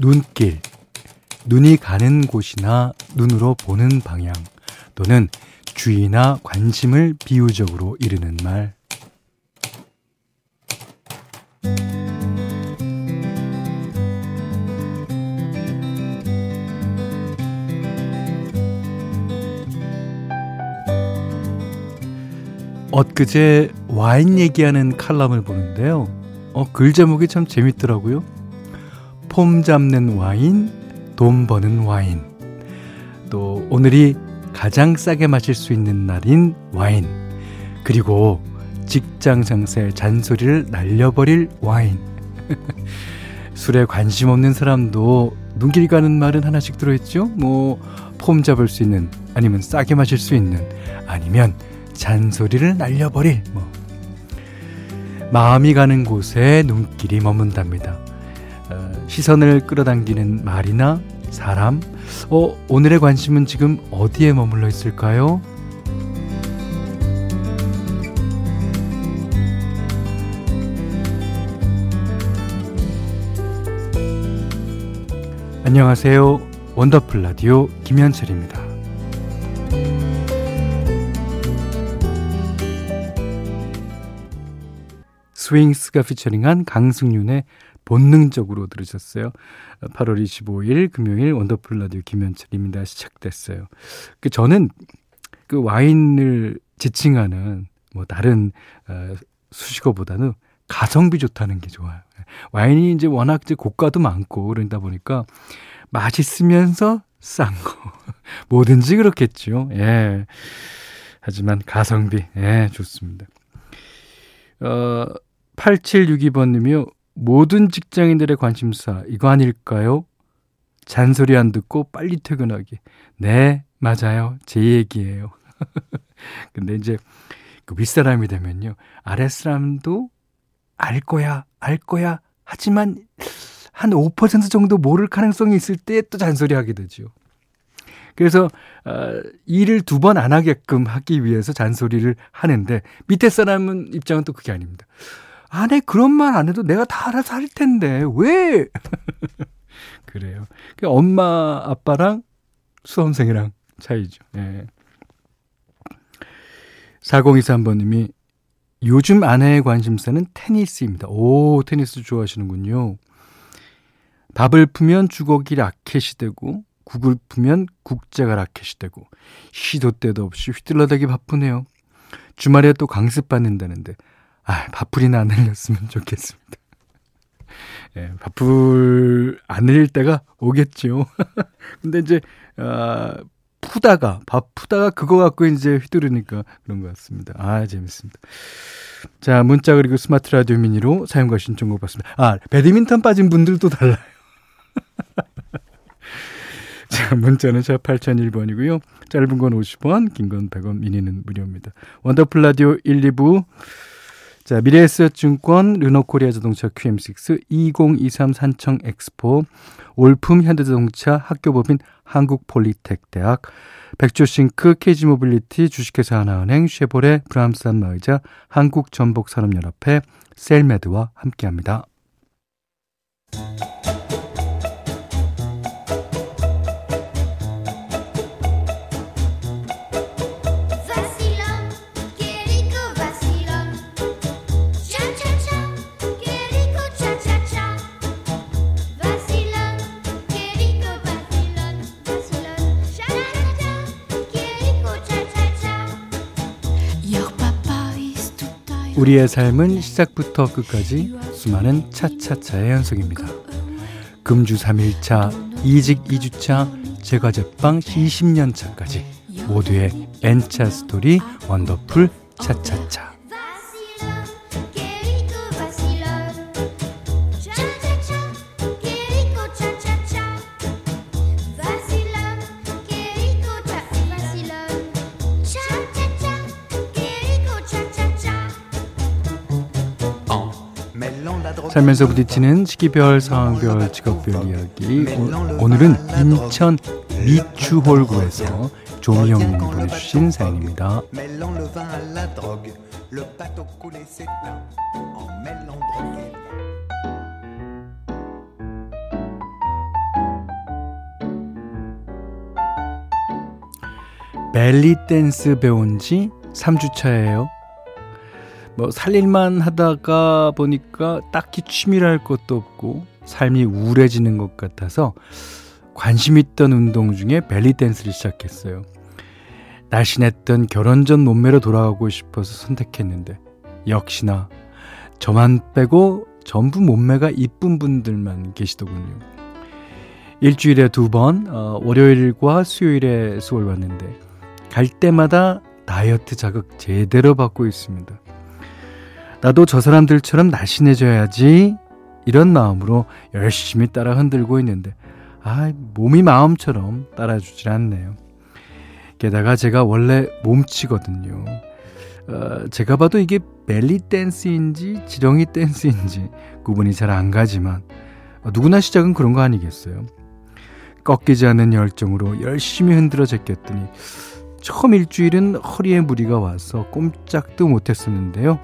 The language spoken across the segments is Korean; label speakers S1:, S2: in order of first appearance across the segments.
S1: 눈길, 눈이 가는 곳이나 눈으로 보는 방향 또는 주의나 관심을 비유적으로 이르는 말. 엊그제 와인 얘기하는 칼럼을 보는데요. 어, 글 제목이 참 재밌더라고요. 폼 잡는 와인, 돈 버는 와인. 또 오늘이 가장 싸게 마실 수 있는 날인 와인. 그리고 직장 상사의 잔소리를 날려버릴 와인. 술에 관심 없는 사람도 눈길 가는 말은 하나씩 들어있죠. 뭐 폼 잡을 수 있는 아니면 싸게 마실 수 있는 아니면 잔소리를 날려버릴 뭐 마음이 가는 곳에 눈길이 머문답니다. 어, 시선을 끌어당기는 말이나 사람, 어, 오늘의 관심은 지금 어디에 머물러 있을까요? 안녕하세요. 원더풀 라디오 김현철입니다. 스윙스가 피처링한 강승윤의 본능적으로 들으셨어요. 8월 25일 금요일 원더풀 라디오 김현철입니다. 시작됐어요. 그 저는 그 와인을 지칭하는 뭐 다른 어, 수식어보다는 가성비 좋다는 게 좋아요. 와인이 이제 워낙 이제 고가도 많고 그러다 보니까 맛있으면서 싼 거. 뭐든지 그렇겠죠. 예. 하지만 가성비, 예, 좋습니다. 어, 8762번님이요. 모든 직장인들의 관심사, 이거 아닐까요? 잔소리 안 듣고 빨리 퇴근하기. 네, 맞아요. 제 얘기예요. 근데 이제 그 윗사람이 되면요. 아랫사람도 알 거야, 알 거야. 하지만 한 5% 정도 모를 가능성이 있을 때 또 잔소리 하게 되죠. 그래서 어, 일을 두 번 안 하게끔 하기 위해서 잔소리를 하는데 밑에 사람은 입장은 또 그게 아닙니다. 아내 그런 말 안 해도 내가 다 알아서 할 텐데 왜? 그래요. 그 엄마 아빠랑 수험생이랑 차이죠. 예. 4023번님이 요즘 아내의 관심사는 테니스입니다. 오, 테니스 좋아하시는군요. 밥을 푸면 주걱이 라켓이 되고 국을 푸면 국자가 라켓이 되고 시도 때도 없이 휘둘러대기 바쁘네요. 주말에 또 강습 받는다는데 아, 밥풀이나 안 흘렸으면 좋겠습니다. 예, 밥풀 안 흘릴 때가 오겠죠. 근데 이제, 아, 푸다가, 밥 푸다가 그거 갖고 이제 휘두르니까 그런 것 같습니다. 아, 재밌습니다. 자, 문자 그리고 스마트 라디오 미니로 사연과 신청곡 받습니다. 아, 배드민턴 빠진 분들도 달라요. 자, 문자는 샵 8001번이고요. 짧은 건 50원, 긴 건 100원, 미니는 무료입니다. 원더풀 라디오 1, 2부 자, 미래에셋증권, 르노코리아 자동차 QM6, 2023 산청 엑스포, 올품 현대자동차 학교법인 한국폴리텍 대학, 백조싱크, KG모빌리티, 주식회사 하나은행, 쉐보레, 브람스 안마의자, 한국전복산업연합회, 셀메드와 함께합니다. 우리의 삶은 시작부터 끝까지 수많은 차차차의 연속입니다. 금주 3일차, 이직 2주차, 제과제빵 20년 차까지 모두의 N차 스토리 원더풀 차차차. 살면서 부딪히는 시기별, 상황별, 직업별 이야기. 오, 늘은 인천 미추홀구에서 조미영 보내주신 사연입니다. 벨리 댄스 배운 지 3주 차예요. 뭐 살릴만 하다가 보니까 딱히 취미랄 것도 없고 삶이 우울해지는 것 같아서 관심 있던 운동 중에 벨리 댄스를 시작했어요. 날씬했던 결혼 전 몸매로 돌아가고 싶어서 선택했는데 역시나 저만 빼고 전부 몸매가 이쁜 분들만 계시더군요. 일주일에 두 번, 어, 월요일과 수요일에 수월 왔는데 갈 때마다 다이어트 자극 제대로 받고 있습니다. 나도 저 사람들처럼 날씬해져야지 이런 마음으로 열심히 따라 흔들고 있는데 아 몸이 마음처럼 따라주질 않네요. 게다가 제가 원래 몸치거든요. 어, 제가 봐도 이게 벨리 댄스인지 지렁이 댄스인지 구분이 잘 안 가지만 어, 누구나 시작은 그런 거 아니겠어요. 꺾이지 않는 열정으로 열심히 흔들어 제꼈더니 처음 일주일은 허리에 무리가 와서 꼼짝도 못했었는데요.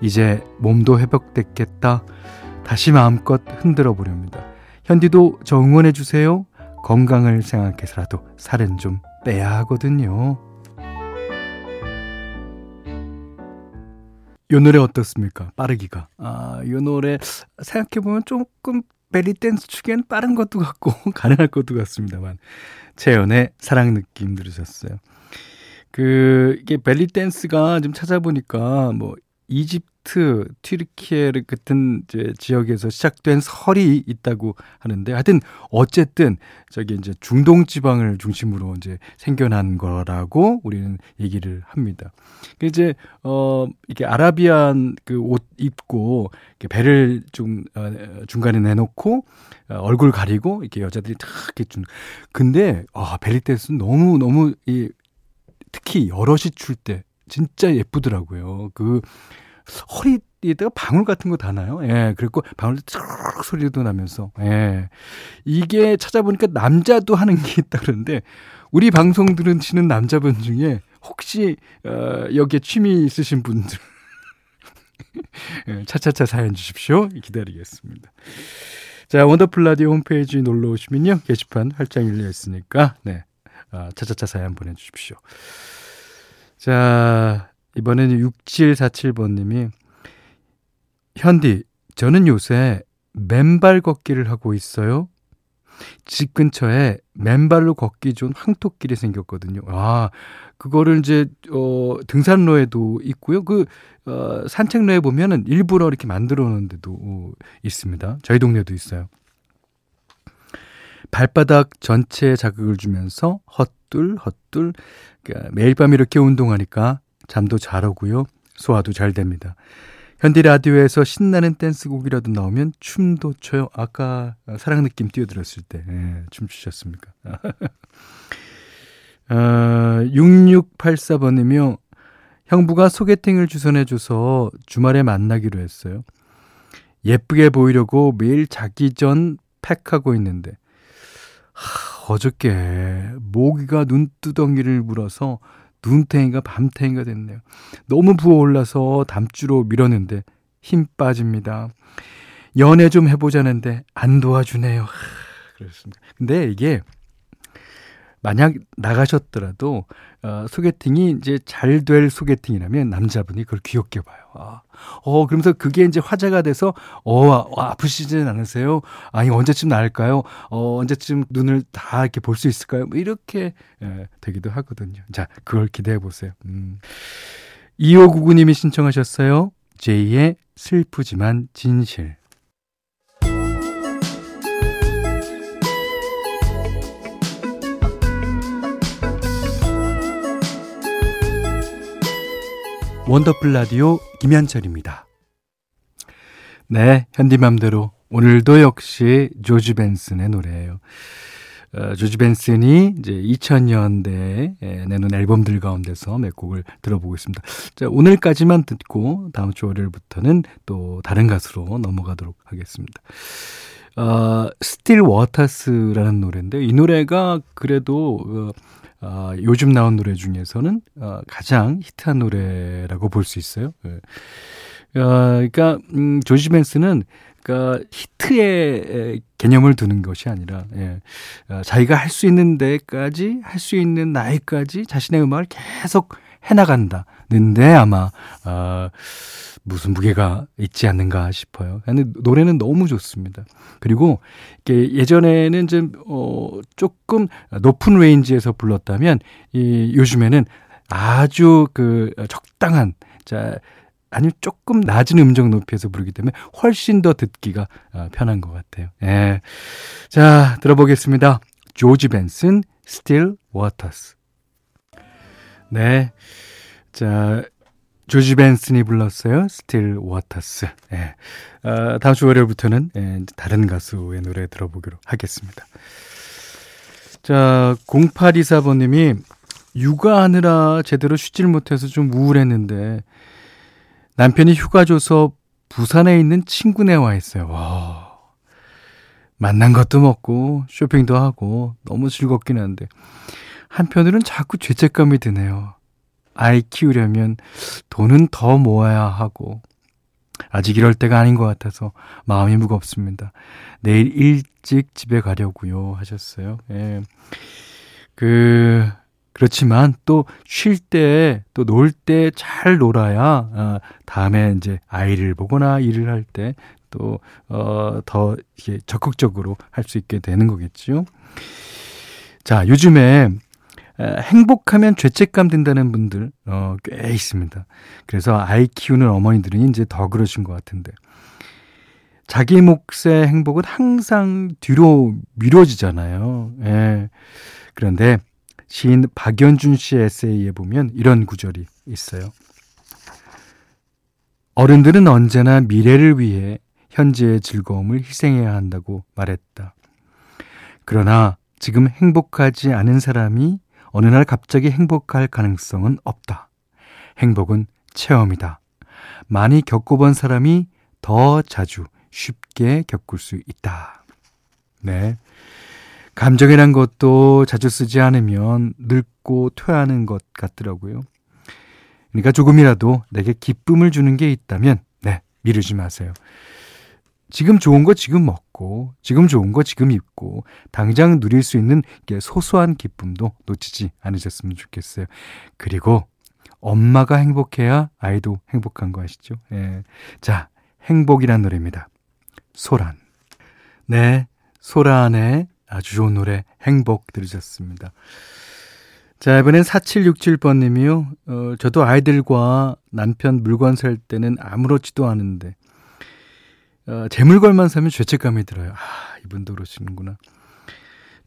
S1: 이제 몸도 회복됐겠다. 다시 마음껏 흔들어 보렵니다. 현디도 저 응원해 주세요. 건강을 생각해서라도 살은 좀 빼야 하거든요. 요 노래 어떻습니까? 빠르기가. 아, 요 노래 생각해보면 조금 벨리 댄스 추기엔 빠른 것도 같고 가능할 것도 같습니다만 채연의 사랑 느낌 들으셨어요. 그 이게 벨리 댄스가 좀 찾아보니까 뭐 이집트, 튀르키예 같은 이제 지역에서 시작된 설이 있다고 하는데 하여튼 어쨌든 저기 이제 중동 지방을 중심으로 이제 생겨난 거라고 우리는 얘기를 합니다. 그 이제 어 이게 아라비안 그 옷 입고 이렇게 배를 좀 어, 중간에 내놓고 어, 얼굴 가리고 이렇게 여자들이 탁 이렇게 준 근데 아 벨리 댄스 너무 너무 이 특히 여럿이 출 때 진짜 예쁘더라고요. 그 허리에다가 방울 같은 거 다나요? 예, 그리고 방울 촤 소리도 나면서, 예. 이게 찾아보니까 남자도 하는 게 있다 그러는데, 우리 방송 들으시는 남자분 중에 혹시, 어, 여기에 취미 있으신 분들, 예, 차차차 사연 주십시오. 기다리겠습니다. 자, 원더풀 라디오 홈페이지 놀러 오시면요. 게시판 활짝 열려 있으니까, 네. 아, 차차차 사연 보내주십시오. 자, 이번에는 6747번님이 현디, 저는 요새 맨발 걷기를 하고 있어요. 집 근처에 맨발로 걷기 좋은 황토길이 생겼거든요. 아, 그거를 이제, 어, 등산로에도 있고요. 그, 어, 산책로에 보면은 일부러 이렇게 만들어 놓은 데도 어, 있습니다. 저희 동네도 있어요. 발바닥 전체에 자극을 주면서 헛둘 헛둘 그러니까 매일 밤 이렇게 운동하니까 잠도 잘 오고요. 소화도 잘 됩니다. 현디 라디오에서 신나는 댄스곡이라도 나오면 춤도 춰요. 아까 사랑 느낌 띄워드렸을 때 예, 춤추셨습니까? 어, 6684번이며 형부가 소개팅을 주선해줘서 주말에 만나기로 했어요. 예쁘게 보이려고 매일 자기 전 팩하고 있는데 하, 어저께 모기가 눈두덩이를 물어서 눈탱이가 밤탱이가 됐네요. 너무 부어올라서 담주로 밀었는데 힘 빠집니다. 연애 좀 해보자는데 안 도와주네요. 하, 그렇습니다. 근데 이게 만약 나가셨더라도 어, 소개팅이 이제 잘 될 소개팅이라면 남자분이 그걸 귀엽게 봐요. 아, 어 그러면서 그게 이제 화제가 돼서 어, 어 아프시진 않으세요? 아니 언제쯤 나을까요? 어 언제쯤 눈을 다 이렇게 볼 수 있을까요? 뭐 이렇게 예, 되기도 하거든요. 자 그걸 기대해 보세요. 음. 2599님이 신청하셨어요. 제이의 슬프지만 진실. 원더풀 라디오 김현철입니다. 네, 현디맘대로 오늘도 역시 조지 벤슨의 노래예요. 어, 조지 벤슨이 이제 2000년대에 내놓은 앨범들 가운데서 몇 곡을 들어보고 있습니다. 자, 오늘까지만 듣고 다음 주 월요일부터는 또 다른 가수로 넘어가도록 하겠습니다. 어, Still Waters라는 노래인데 이 노래가 그래도 어, 어, 요즘 나온 노래 중에서는 어, 가장 히트한 노래라고 볼 수 있어요. 예. 그러니까 음, 조지 벤스는 그러니까 히트의 개념을 두는 것이 아니라 예. 어, 자기가 할 수 있는 데까지 할 수 있는 나이까지 자신의 음악을 계속 해나간다는데 아마 어, 무슨 무게가 있지 않는가 싶어요. 근데 노래는 너무 좋습니다. 그리고 이게 예전에는 좀 어, 조금 높은 range에서 불렀다면 이 요즘에는 아주 그 적당한 자 아니면 조금 낮은 음정 높이에서 부르기 때문에 훨씬 더 듣기가 어, 편한 것 같아요. 예. 자, 들어보겠습니다. 조지 벤슨, Still Waters. 네. 자, 조지 벤슨이 불렀어요. Still Waters. 예. 어, 다음 주 월요일부터는 예, 다른 가수의 노래 들어보기로 하겠습니다. 자, 0824번님이 육아하느라 제대로 쉬질 못해서 좀 우울했는데 남편이 휴가 줘서 부산에 있는 친구네 와 있어요. 와. 만난 것도 먹고 쇼핑도 하고 너무 즐겁긴 한데 한편으로는 자꾸 죄책감이 드네요. 아이 키우려면 돈은 더 모아야 하고 아직 이럴 때가 아닌 것 같아서 마음이 무겁습니다. 내일 일찍 집에 가려고요 하셨어요. 예. 그 그렇지만 또 쉴 때, 또 놀 때 잘 놀아야, 어, 다음에 이제 아이를 보거나 일을 할 때 또, 어, 더 이렇게 적극적으로 할 수 있게 되는 거겠죠. 자, 요즘에 에, 행복하면 죄책감 든다는 분들, 어, 꽤 있습니다. 그래서 아이 키우는 어머니들은 이제 더 그러신 것 같은데. 자기 몫의 행복은 항상 뒤로 미뤄지잖아요. 예. 그런데 시인 박연준 씨의 에세이에 보면 이런 구절이 있어요. 어른들은 언제나 미래를 위해 현재의 즐거움을 희생해야 한다고 말했다. 그러나 지금 행복하지 않은 사람이 어느 날 갑자기 행복할 가능성은 없다. 행복은 체험이다. 많이 겪어본 사람이 더 자주 쉽게 겪을 수 있다. 네. 감정이란 것도 자주 쓰지 않으면 늙고 퇴하는 것 같더라고요. 그러니까 조금이라도 내게 기쁨을 주는 게 있다면, 네, 미루지 마세요. 지금 좋은 거 지금 먹고, 지금 좋은 거 지금 입고, 당장 누릴 수 있는 소소한 기쁨도 놓치지 않으셨으면 좋겠어요. 그리고 엄마가 행복해야 아이도 행복한 거 아시죠? 예. 자, 행복이란 노래입니다. 소란. 네, 소란의 아주 좋은 노래 행복 들으셨습니다. 자, 이번엔 4767번님이요. 어, 저도 아이들과 남편 물건 살 때는 아무렇지도 않은데, 어, 제 물건만 사면 죄책감이 들어요. 아, 이분도 그러시는구나.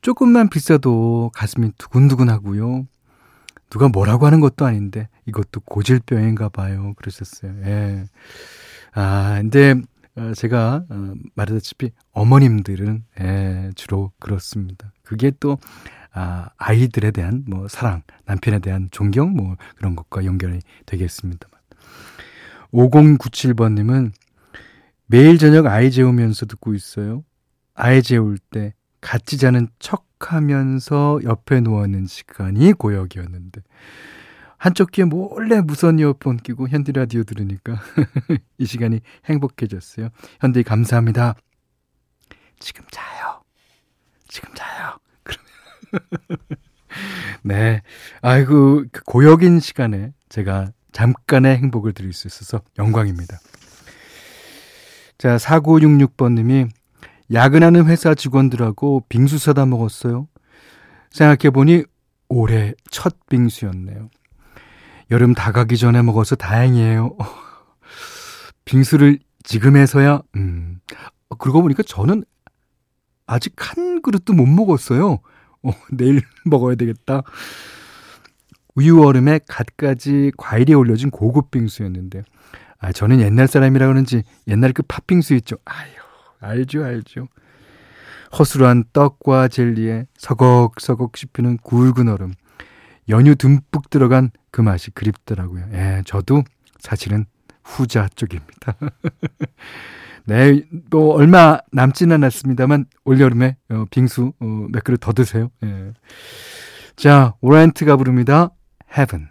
S1: 조금만 비싸도 가슴이 두근두근 하고요. 누가 뭐라고 하는 것도 아닌데, 이것도 고질병인가 봐요. 그러셨어요. 예. 아, 근데 어, 제가 어, 말했다시피 어머님들은 예, 주로 그렇습니다. 그게 또 아, 아이들에 대한 뭐 사랑, 남편에 대한 존경 뭐 그런 것과 연결이 되겠습니다만. 5097번님은 매일 저녁 아이 재우면서 듣고 있어요. 아이 재울 때 같이 자는 척 하면서 옆에 누워있는 시간이 고역이었는데 한쪽 귀에 몰래 무선 이어폰 끼고 현디 라디오 들으니까 이 시간이 행복해졌어요. 현디 감사합니다. 지금 자요. 지금 자요. 그러면 네. 아이고 그 고역인 시간에 제가 잠깐의 행복을 드릴 수 있어서 영광입니다. 자, 4966번 님이 야근하는 회사 직원들하고 빙수 사다 먹었어요. 생각해보니 올해 첫 빙수였네요. 여름 다 가기 전에 먹어서 다행이에요. 빙수를 지금에서야, 음. 그러고 보니까 저는 아직 한 그릇도 못 먹었어요. 어, 내일 먹어야 되겠다. 우유 얼음에 갖가지 과일이 올려진 고급 빙수였는데, 아, 저는 옛날 사람이라 그런지 옛날 그 팥빙수 있죠. 아유, 알죠, 알죠. 허술한 떡과 젤리에 서걱서걱 씹히는 굵은 얼음. 연유 듬뿍 들어간 그 맛이 그립더라고요. 예, 저도 사실은 후자 쪽입니다. 네, 뭐 얼마 남지는 않았습니다만 올여름에 어, 빙수 어, 몇 그릇 더 드세요. 예. 자, 오렌트가 부릅니다. Heaven.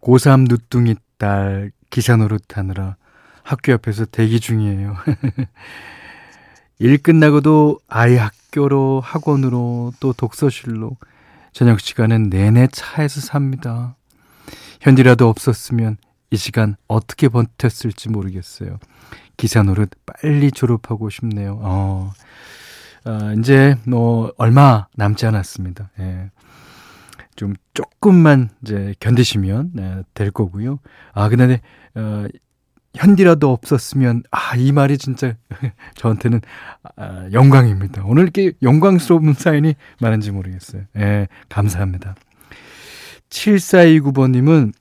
S1: 고3 누뚱이 딸 기사 노릇하느라 학교 옆에서 대기 중이에요. 일 끝나고도 아이 학교로 학원으로 또 독서실로 저녁 시간은 내내 차에서 삽니다. 현디라도 없었으면 이 시간 어떻게 버텼을지 모르겠어요. 기사 노릇 빨리 졸업하고 싶네요. 어, 아, 이제 뭐 얼마 남지 않았습니다. 예. 좀 조금만 이제 견디시면 네, 될 거고요. 아 근데 어, 현디라도 없었으면 아 이 말이 진짜 저한테는 아, 영광입니다. 오늘 이렇게 영광스러운 사연이 많은지 모르겠어요. 예, 감사합니다. 7429번 님은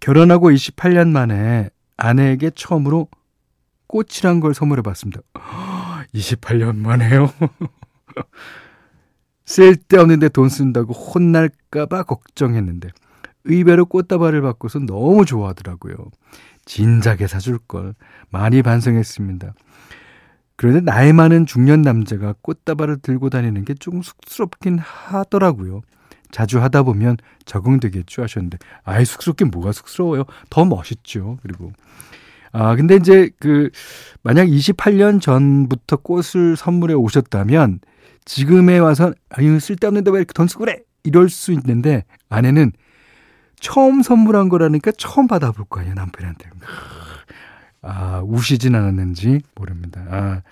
S1: 결혼하고 28년 만에 아내에게 처음으로 꽃이란 걸 선물해 봤습니다. 28년 만에요. 쓸데없는데 돈 쓴다고 혼날까봐 걱정했는데 의외로 꽃다발을 받고서 너무 좋아하더라고요. 진작에 사줄 걸 많이 반성했습니다. 그런데 나이 많은 중년 남자가 꽃다발을 들고 다니는 게 조금 쑥스럽긴 하더라고요. 자주 하다 보면 적응되겠죠 하셨는데 아예 쑥스럽게 뭐가 쑥스러워요? 더 멋있죠. 그리고 아 근데 이제 그 만약 28년 전부터 꽃을 선물해 오셨다면 지금에 와서 아유 쓸데없는데 왜 이렇게 돈 쓰고 그래! 이럴 수 있는데 아내는 처음 선물한 거라니까 처음 받아볼 거 아니야 남편한테. 아 우시진 않았는지 모릅니다. 아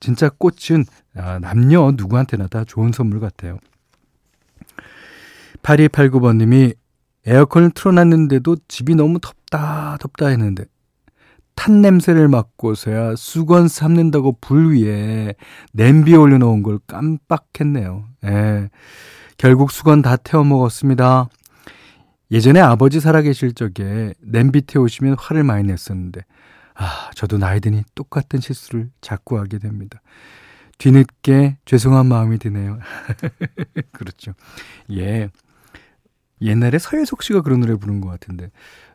S1: 진짜 꽃은 아, 남녀 누구한테나 다 좋은 선물 같아요. 8289번님이 에어컨을 틀어놨는데도 집이 너무 덥다 덥다 했는데 탄 냄새를 맡고서야 수건 삶는다고 불 위에 냄비 올려놓은 걸 깜빡했네요. 예. 결국 수건 다 태워 먹었습니다. 예전에 아버지 살아계실 적에 냄비 태우시면 화를 많이 냈었는데, 아, 저도 나이 드니 똑같은 실수를 자꾸 하게 됩니다. 뒤늦게 죄송한 마음이 드네요. 그렇죠. 예. 옛날에 서예석 씨가 그런 노래 부른 것 같은데,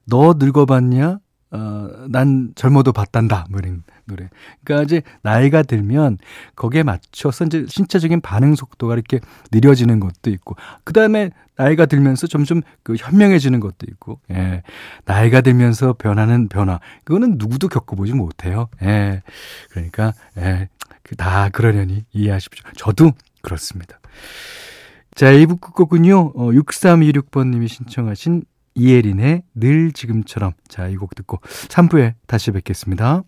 S1: 너 늙어봤냐? 어, 난 젊어도 봤단다. 뭐 이런 노래. 그러니까 이제 나이가 들면 거기에 맞춰서 이제 신체적인 반응 속도가 이렇게 느려지는 것도 있고, 그 다음에 나이가 들면서 점점 그 현명해지는 것도 있고, 예. 나이가 들면서 변하는 변화. 그거는 누구도 겪어보지 못해요. 예. 그러니까, 예. 그다 그러려니 이해하십시오. 저도 그렇습니다. 자, 2부 끝곡은요, 어, 6326번님이 신청하신 이혜린의 늘 지금처럼. 자, 이 곡 듣고 3부에 다시 뵙겠습니다.